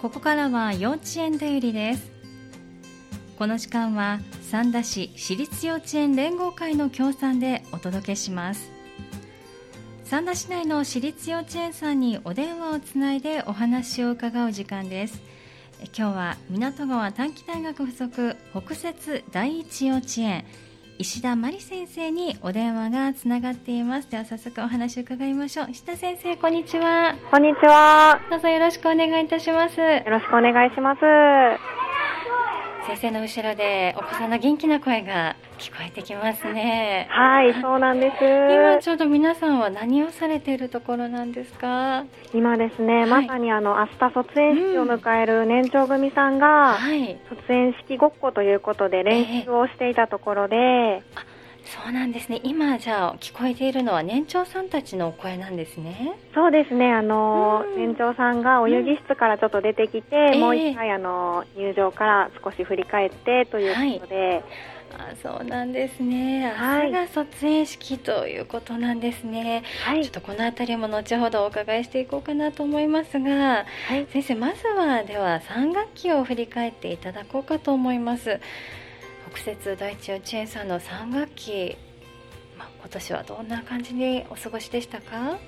ここからは幼稚園だよりです。この時間は三田市私立幼稚園連合会の協賛でお届けします。三田市内の私立幼稚園さんにお電話をつないでお話を伺う時間です。今日は港川短期大学附属北摂第一幼稚園石田真理先生にお電話がつながっています。では早速お話を伺いましょう。石田先生こんにちは。こんにちは。どうぞよろしくお願いいたします。よろしくお願いします先生の後ろでお子さんの元気な声が聞こえてきますね。はいそうなんです。今ちょうど皆さんは何をされているところなんですか？今ですね、はい、まさにあの明日卒園式を迎える年長組さんが、うん。はい、卒園式ごっこということで練習をしていたところで、えーそうなんですね。今じゃあ聞こえているのは年長さんたちのお声なんですね。そうですね。あの、うん、年長さんがお遊戯室からちょっと出てきて、うん、もう一回、あの入場から少し振り返ってということで。はいあそうなんですね。明日が卒園式ということなんですね。はい、ちょっとこの辺りも後ほどお伺いしていこうかなと思いますが、はい、先生まずはでは3学期を振り返っていただこうかと思います。北摂第一幼稚園さんの3学期、まあ、今年はどんな感じにお過ごしでしたか？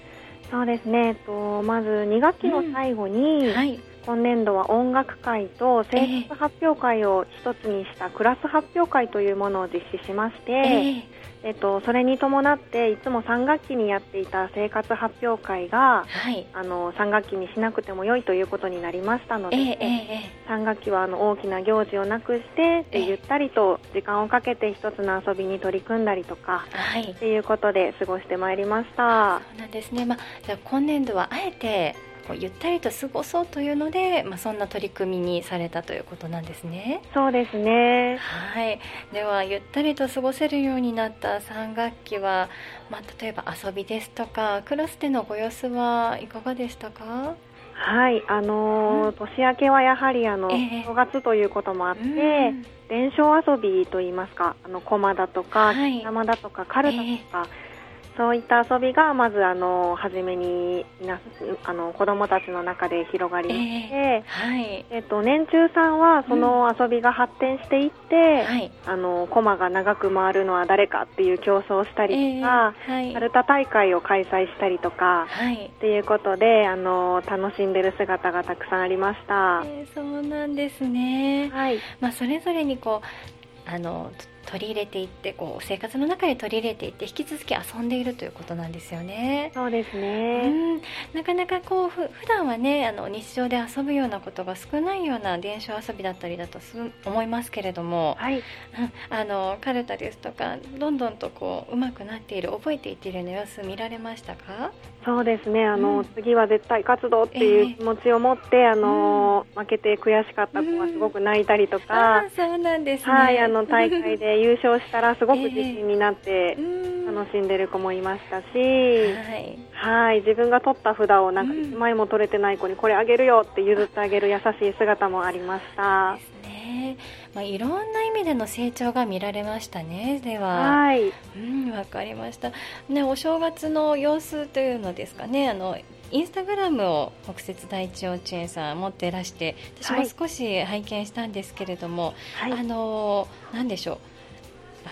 そうですね、えっと、まず2学期の最後に、うん。はい、今年度は音楽会と生活発表会を一つにしたクラス発表会というものを実施しまして、えーえっと、それに伴っていつも3学期にやっていた生活発表会が、はい、あの3学期にしなくても良いということになりましたので、えーえー、3学期はあの大きな行事をなくしてでゆったりと時間をかけて一つの遊びに取り組んだりとか、はい、っていうことで過ごしてまいりましたそうなんですね、まあ、じゃ今年度はあえてこうゆったりと過ごそうというので、まあ、そんな取り組みにされたということなんですね。そうですね。はい。ではゆったりと過ごせるようになった3学期は、まあ、例えば遊びですとかクラスでのご様子はいかがでしたか？はい、あのーうん、年明けはやはりあの、えー、正月ということもあって、うん、伝承遊びといいますか、あの駒だとか、はい、玉だとか、カルタとか、えーそういった遊びがまずあの初めになあの子どもたちの中で広がりまして、えー、はい。えっと、年中さんはその遊びが発展していって、うんはい、あの駒が長く回るのは誰かっていう競争をしたりとか、えー、はい、カルタ大会を開催したりとか、はい、っていうことであの楽しんでる姿がたくさんありました。えー、そうなんですね、はい。まあ、それぞれにこうあの取り入れていってこう生活の中で取り入れていって引き続き遊んでいるということなんですよね。そうですね、うん、なかなかこうふ普段はねあの日常で遊ぶようなことが少ないような電車遊びだったりだとす思いますけれども、はい、あのカルタですとかどんどんとこう上手くなっている覚えていっているような様子見られましたか？そうですね。あの、うん、次は絶対活動っていう気持ちを持って、えー、あの、うん、負けて悔しかった子がすごく泣いたりとか、そうなんです、ね、はいあの大会で 優勝したらすごく自信になって楽しんでる子もいましたし、えー、はい。自分が取った札をなんか1枚も取れてない子にこれあげるよって譲ってあげる優しい姿もありました。ね。まあ、いろんな意味での成長が見られましたね。では、はい、うん、わかりました。ね、お正月の様子というのですかね。あのインスタグラムを北摂第一幼稚園さん持っていらして私も少し拝見したんですけれども、はい、あの何でしょう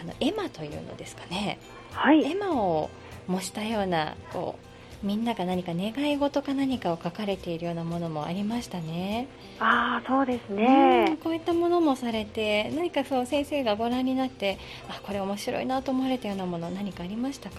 あの絵馬というのですかね、はい、絵馬を模したようなこうみんなが何か願い事か何かを書かれているようなものもありましたね。ああそうですね、こういったものもされて何かそう先生がご覧になってあこれ面白いなと思われたようなもの何かありましたか？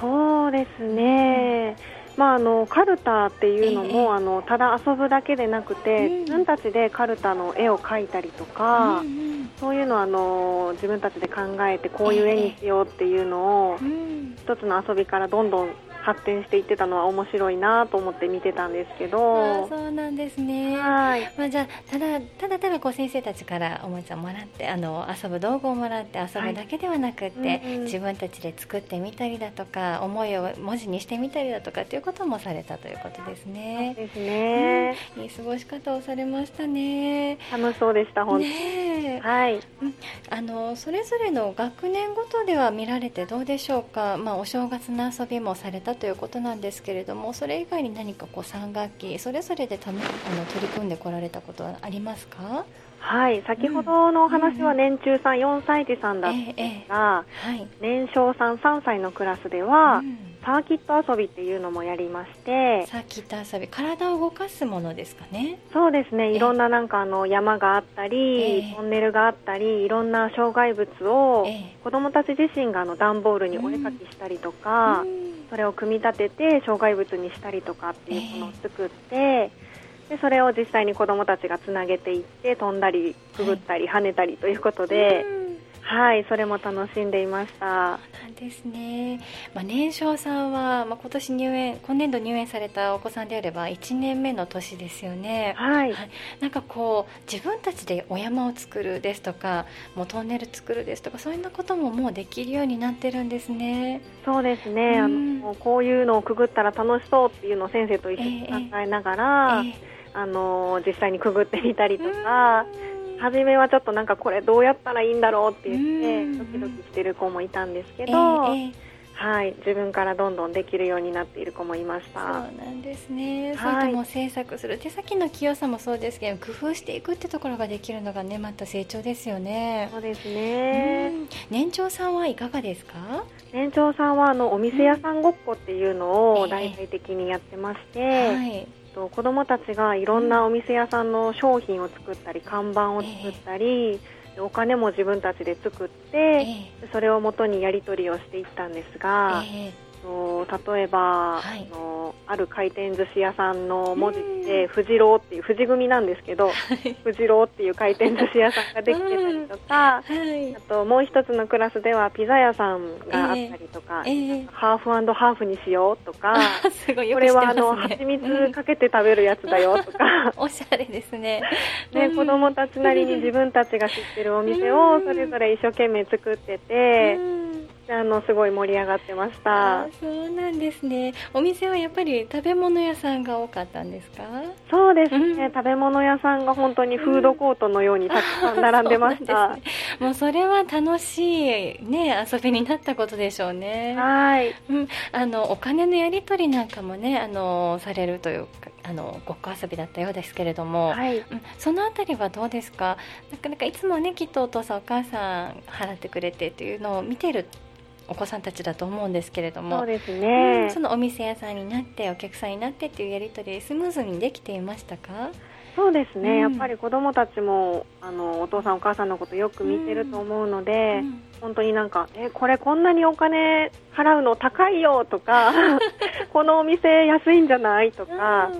そうですね、うん。まあ、あのカルタっていうのも、えー、あのただ遊ぶだけでなくて、うん、自分たちでカルタの絵を描いたりとか、うんうん、そういうのをあの自分たちで考えてこういう絵にしようっていうのを、えー、一つの遊びからどんどん発展していってたのは面白いなと思って見てたんですけど。そうなんですね。はい、まあ、じゃあただただただこう先生たちからおもちゃもらってあの遊ぶ道具をもらって遊ぶだけではなくて、はいうんうん、自分たちで作ってみたりだとか思いを文字にしてみたりだとかということもされたということですね。ですね、うん、いい過ごし方をされましたね。楽しそうでした本当ねはい、うん、あのそれぞれの学年ごとでは見られてどうでしょうか？まあお正月の遊びもされたということなんですけれどもそれ以外に何かこう3学期それぞれでたあの取り組んでこられたことはありますか？はい先ほどのお話は年中さん4歳児さんだったんですが、はい、年少さん3歳のクラスでは、うん。サーキット遊びっていうのもやりましてサーキット遊び体を動かすものですかね？そうですね。いろんななんかあの山があったり、えー、トンネルがあったりいろんな障害物を、えー、子どもたち自身があの段ボールにお絵かきしたりとか、うん、それを組み立てて障害物にしたりとかっていうものを作って、えー、でそれを実際に子どもたちがつなげていって飛んだりくぐったり跳ねたりということで。うんはい、それも楽しんでいました。なんですね。まあ、年少さんは、まあ、今年入園、今年度入園されたお子さんであれば、1年目の年ですよね。はい。はい、なんかこう、自分たちでお山を作るですとか、もうトンネル作るですとか、そういうなことももうできるようになってるんですね。そうですね。うん、あの、こういうのをくぐったら楽しそうっていうのを先生と一緒に考えながら。えーえーあの実際にくぐってみたりとか、初めはちょっとなんかこれどうやったらいいんだろうって言ってドキドキしてる子もいたんですけど、えー、はい、自分からどんどんできるようになっている子もいました。そうなんですね、はい、そういったも制作する手先の器用さもそうですけど工夫していくってところができるのがねまた成長ですよね。そうですね。年長さんはいかがですか？年長さんはあのお店屋さんごっこっていうのを大々的にやってまして、えーはいと子どもたちがいろんなお店屋さんの商品を作ったり看板を作ったり、えー、お金も自分たちで作って、えー、それをもとにやり取りをしていったんですが、えー例えば、はい、あのある回転寿司屋さんの文字で「富士郎」っていう富士組なんですけど「富士郎」っていう回転寿司屋さんができてたりとか、はい、あともう一つのクラスではピザ屋さんがあったりとか、えー、ハーフハーフにしようとかすごいこれはあの蜂蜜かけて食べるやつだよとか。おしゃれですね。ね、子供たちなりに自分たちが知ってるお店をそれぞれ一生懸命作ってて。あのすごい盛り上がってました。そうなんですね。お店はやっぱり食べ物屋さんが多かったんですか？そうですね、うん、食べ物屋さんが本当にフードコートのようにたくさん並んでました、ね、もうそれは楽しいね遊びになったことでしょうね。はい、うん、あのお金のやり取りなんかもねあのされるというかあのごっこ遊びだったようですけれども、はい、うん、そのあたりはどうですか？なかなかいつもねきっとお父さんお母さん払ってくれてというのを見てるお子さんたちだと思うんですけれどもそうですね、うん、そのお店屋さんになってお客さんになってっていうやり取りスムーズにできていましたか？そうですね、うん、やっぱり子どもたちもあのお父さんお母さんのことよく見てると思うので、うん、本当になんかえこれこんなにお金払うの高いよとか このお店安いんじゃないとか、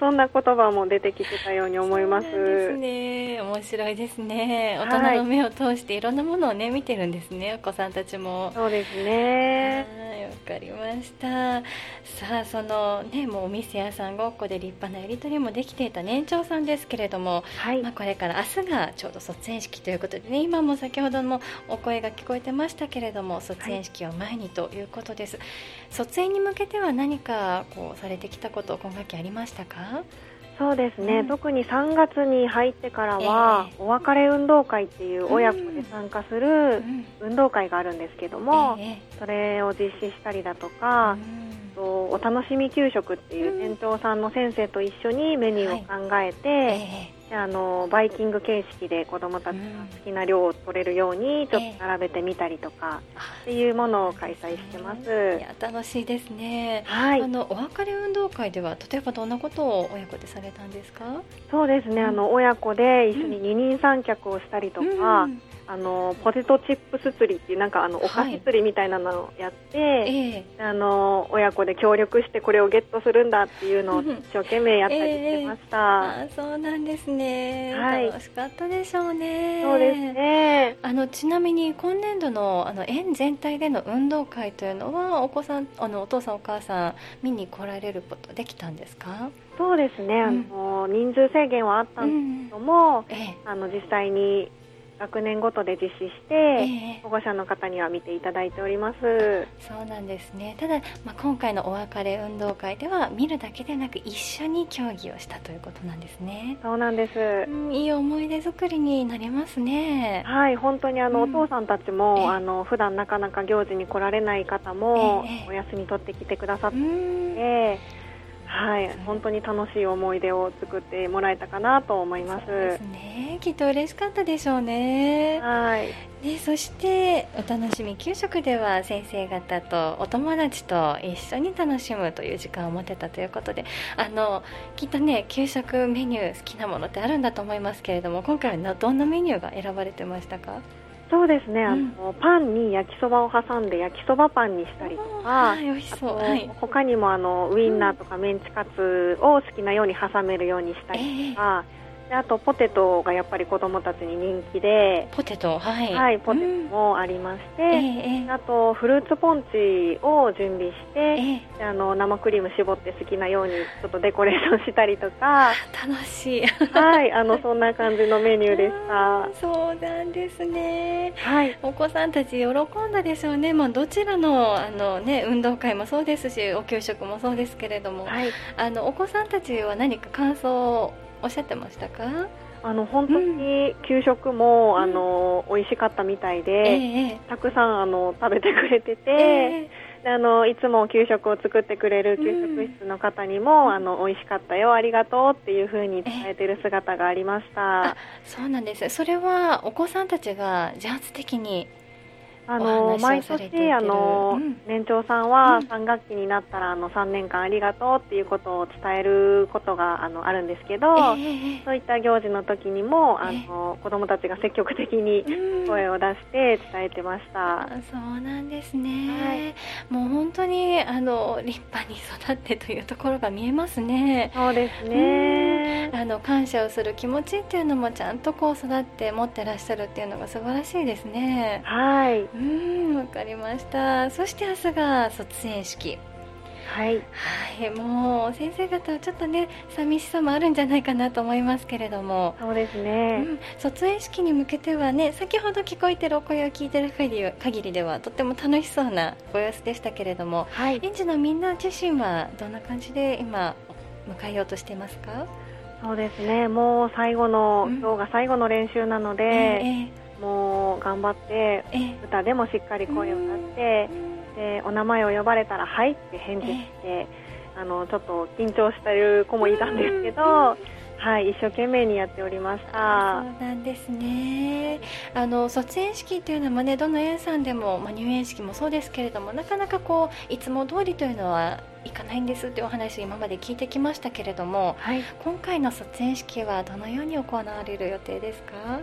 そんな言葉も出てきてたように思います。ですね。面白いですね。大人の目を通していろんなものをね見てるんですね。お子さんたちも。そうですね。わかりました。さあそのねもうお店屋さんごっこで立派なやり取りもできていた年長さんですけれども、はい、まあこれから明日がちょうど卒園式ということでね今も先ほどもお声が聞こえてましたけれども卒園式を前にということです。はい、卒園に向けては何かこうされてきたこと今学期ありましたか？そうですね、うん、特に3月に入ってからは、えー、お別れ運動会っていう親子で参加する運動会があるんですけども、えー、それを実施したりだとか、とお楽しみ給食っていう店長さんの先生と一緒にメニューを考えて、あのバイキング形式で子どもたちが好きな量を取れるようにちょっと並べてみたりとかっていうものを開催してます。いや楽しいですね。はい。あのお別れ運動会では例えばどんなことを親子でされたんですか？そうですね。あの親子で一緒に二人三脚をしたりとか。うんあのポテトチップス釣りっていうなんかあのお菓子釣りみたいなのをやって、はいえー、あの親子で協力してこれをゲットするんだっていうのを 一生懸命やったりしてました。えー、そうなんですね、はい、楽しかったでしょうね。そうですね。あのちなみに今年度のあの園全体での運動会というのはお子さんあのお父さんお母さん見に来られることできたんですか？そうですね。あの、人数制限はあったんですけども、うんええ、あの実際に学年ごとで実施して、えー、保護者の方には見ていただいております。そうなんですね。ただ、まあ、今回のお別れ運動会では見るだけでなく一緒に競技をしたということなんですね。そうなんです、うん、いい思い出作りになりますね。はい本当にあの、うん、お父さんたちも、えー、あの普段なかなか行事に来られない方も、えー、お休み取ってきてくださって、えーはい、本当に楽しい思い出を作ってもらえたかなと思います。すね、きっと嬉しかったでしょうね。はい。で、そしてお楽しみ給食では先生方とお友達と一緒に楽しむという時間を持てたということで、あのきっとね給食メニュー好きなものってあるんだと思いますけれども、今回はどんなメニューが選ばれてましたか？そうですね、あの、パンに焼きそばを挟んで焼きそばパンにしたりとか、美味しそう。はい、他にもあのウインナーとかメンチカツを好きなように挟めるようにしたりとか。えーであとポテトがやっぱり子供たちに人気で。ポテト？はい、はい、ポテトもありまして、うんえー、あとフルーツポンチを準備して、えー、あの生クリーム絞って好きなようにちょっとデコレーションしたりとか。楽しい。はいあのそんな感じのメニューでした。そうなんですね。はい。お子さんたち喜んだでしょうね。まあどちらのあのね運動会もそうですしお給食もそうですけれども、はい、あのお子さんたちは何か感想おっしゃってましたか？あの本当に給食も、うん、あの美味しかったみたいで、えー、たくさんあの食べてくれてて、えー、あのいつも給食を作ってくれる給食室の方にも、うん、あの美味しかったよありがとうっていうふうに伝えてる姿がありました。そうなんです。それはお子さんたちが自発的にあの毎年あの、うん、年長さんは3学期になったらあの3年間ありがとうっていうことを伝えることがあのあるんですけど、えー、そういった行事の時にもあの、えー、子どもたちが積極的に声を出して伝えてました、うん、そうなんですね、はい、もう本当にあの立派に育ってというところが見えますね。そうですね、あの感謝をする気持ちっていうのもちゃんとこう育って持ってらっしゃるっていうのが素晴らしいですね。はい。うんわかりました。そして明日が卒園式。はい、はい、もう先生方はちょっとね寂しさもあるんじゃないかなと思いますけれども。そうですね、うん、卒園式に向けてはね先ほど聞こえてるお声を聞いてる限りではとっても楽しそうなご様子でしたけれども、はい、園児のみんな自身はどんな感じで今迎えようとしていますか？そうですねもう最後の、うん、今日が最後の練習なので、えーもう頑張って歌でもしっかり声を出してでお名前を呼ばれたら「はい」って返事してあのちょっと緊張してる子もいたんですけど。はい、一生懸命にやっておりました。そうなんですね。あの卒園式というのもね、どの園さんでも、まあ、入園式もそうですけれども、なかなかこういつも通りというのはいかないんですっていうお話今まで聞いてきましたけれども、はい、今回の卒園式はどのように行われる予定ですか？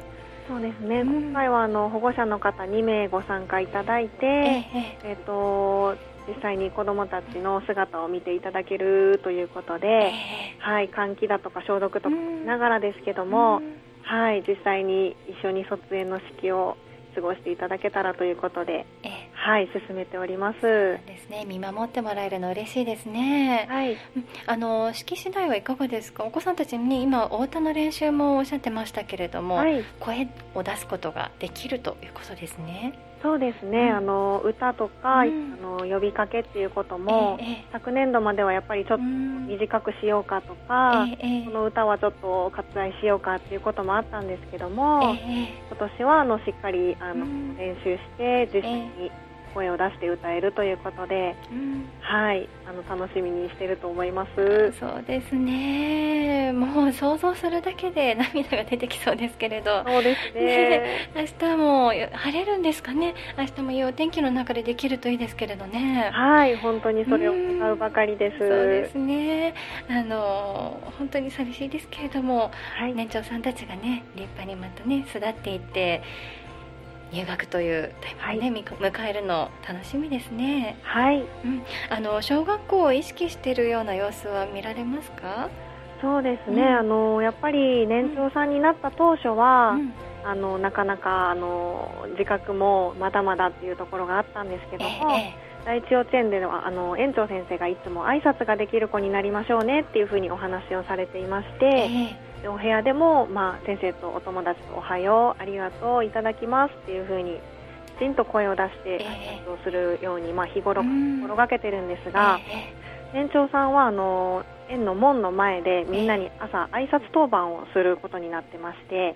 そうですね、うん、今回はあの保護者の方2名ご参加いただいて、ええー、と実際に子どもたちの姿を見ていただけるということで、えー、はい、換気だとか消毒とかしながらですけども、うん、はい、実際に一緒に卒園の式を過ごしていただけたらということで、えー、はい進めております。ですね。見守ってもらえるの嬉しいですね。はい。あの式次第はいかがですか？お子さんたちに今お歌の練習もおっしゃってましたけれども、はい、声を出すことができるということですね。そうですね、うん、あの歌とか、うん、あの呼びかけっていうことも、ええ、昨年度まではやっぱりちょっと短くしようかとか、え、この歌はちょっと割愛しようかっていうこともあったんですけども、今年はあのしっかりあの、うん、練習して実際に声を出して歌えるということで、うん、はい。あの楽しみにしていると思います。そうですね。もう想像するだけで涙が出てきそうですけれど。そうですね。明日も晴れるんですかね。明日もいいお天気の中でできるといいですけれどね。はい。本当にそれを願うばかりです。そうですね。あの本当に寂しいですけれども、はい、年長さんたちがね立派にまたね育っていって入学というタイミングで、ね、迎えるの楽しみですね。はい、うん、あの小学校を意識しているような様子は見られますか？そうですね、うん、あのやっぱり年長さんになった当初は、うん、あのなかなかあの自覚もまだまだっていうところがあったんですけども、ええ第一幼稚園ではあの園長先生がいつも挨拶ができる子になりましょうねっていうふうにお話をされていまして、えでお部屋でも、まあ、先生とお友達とおはようありがとういただきます。っていう。ふう。にきちんと声を出して挨拶をするように、まあ、日頃心がけてるんですが、年長さんはあの園の門の前でみんなに朝挨拶当番をすることになってまして。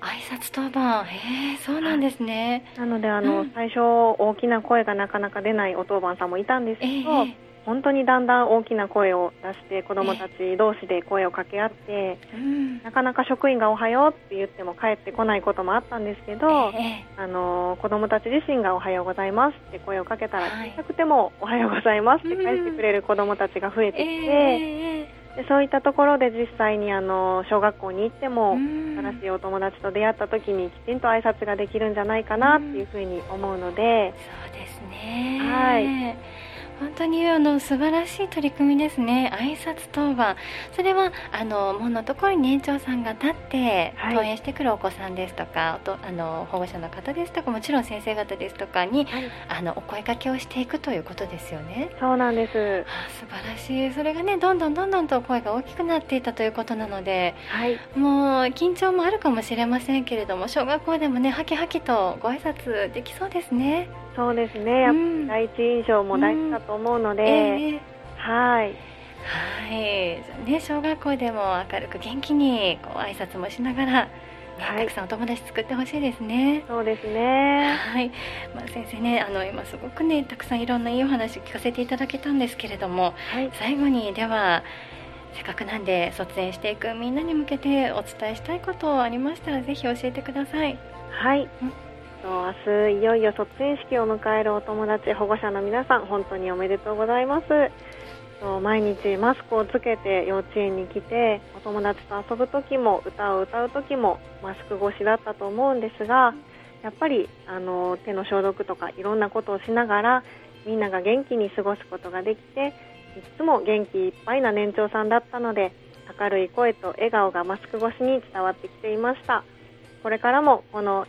挨拶当番。へえそうなんですね、なのであの、うん、最初大きな声がなかなか出ないお当番さんもいたんですけど、えー、本当にだんだん大きな声を出して子どもたち同士で声を掛け合って、えー、なかなか職員がおはようって言っても帰ってこないこともあったんですけど、えー、あの子どもたち自身がおはようございますって声をかけたら小さくてもおはようございますって返してくれる子どもたちが増えてきて。でそういったところで実際にあの小学校に行っても新しいお友達と出会った時にきちんと挨拶ができるんじゃないかなっていうふうに思うのでそうですね。はい本当にあの素晴らしい取り組みですね、挨拶当番、それはあの門のところに年長さんが立って、登園してくるお子さんですとか、とあの保護者の方ですとか、もちろん先生方ですとかに、はい、あのお声かけをしていくということですよね。そうなんです。あ素晴らしい、それがね、どんどんどんどんと声が大きくなっていたということなので、はい、もう緊張もあるかもしれませんけれども、小学校でもね、はきはきとご挨拶できそうですね。そうですね、うん、第一印象も大事だと思うので、うんえー、はい。はい、ね、小学校でも明るく元気にこう挨拶もしながら、ね、はい、たくさんお友達作ってほしいですね。そうですね。はい、まあ、先生ね、あの今すごくね、たくさんいろんないいお話聞かせていただけたんですけれども、はい、最後にでは。せっかくなんで卒園していくみんなに向けてお伝えしたいことありましたらぜひ教えてください。はい。うん明日いよいよ卒園式を迎えるお友達保護者の皆さん本当におめでとうございます。毎日マスクをつけて幼稚園に来てお友達と遊ぶ時も歌を歌う時もマスク越しだったと思うんですがやっぱりあの手の消毒とかいろんなことをしながらみんなが元気に過ごすことができていつも元気いっぱいな年長さんだったので明るい声と笑顔がマスク越しに伝わってきていました。これからもこの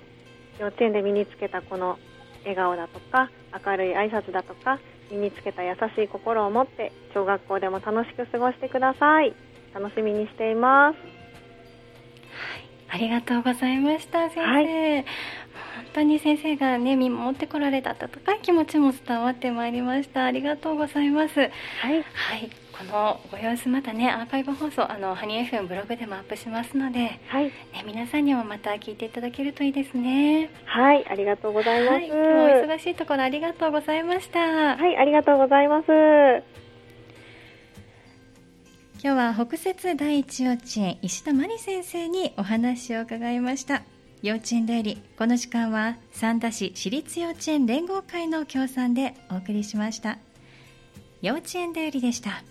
幼稚園で身につけたこの笑顔だとか明るい挨拶だとか身につけた優しい心を持って小学校でも楽しく過ごしてください。楽しみにしています、はい、ありがとうございました先生、はい、本当に先生がね見守ってこられた温かい気持ちも伝わってまいりましたありがとうございますはい、はいこのご様子またねアーカイブ放送あのハニー FM ブログでもアップしますので、はい、ね皆さんにもまた聞いていただけるといいですね。はいありがとうございます。はい、今日も忙しいところありがとうございました。はいありがとうございます。今日は北摂第一幼稚園石田真理先生にお話を伺いました。幼稚園代理この時間は三田市私立幼稚園連合会の協賛でお送りしました。幼稚園代理でした。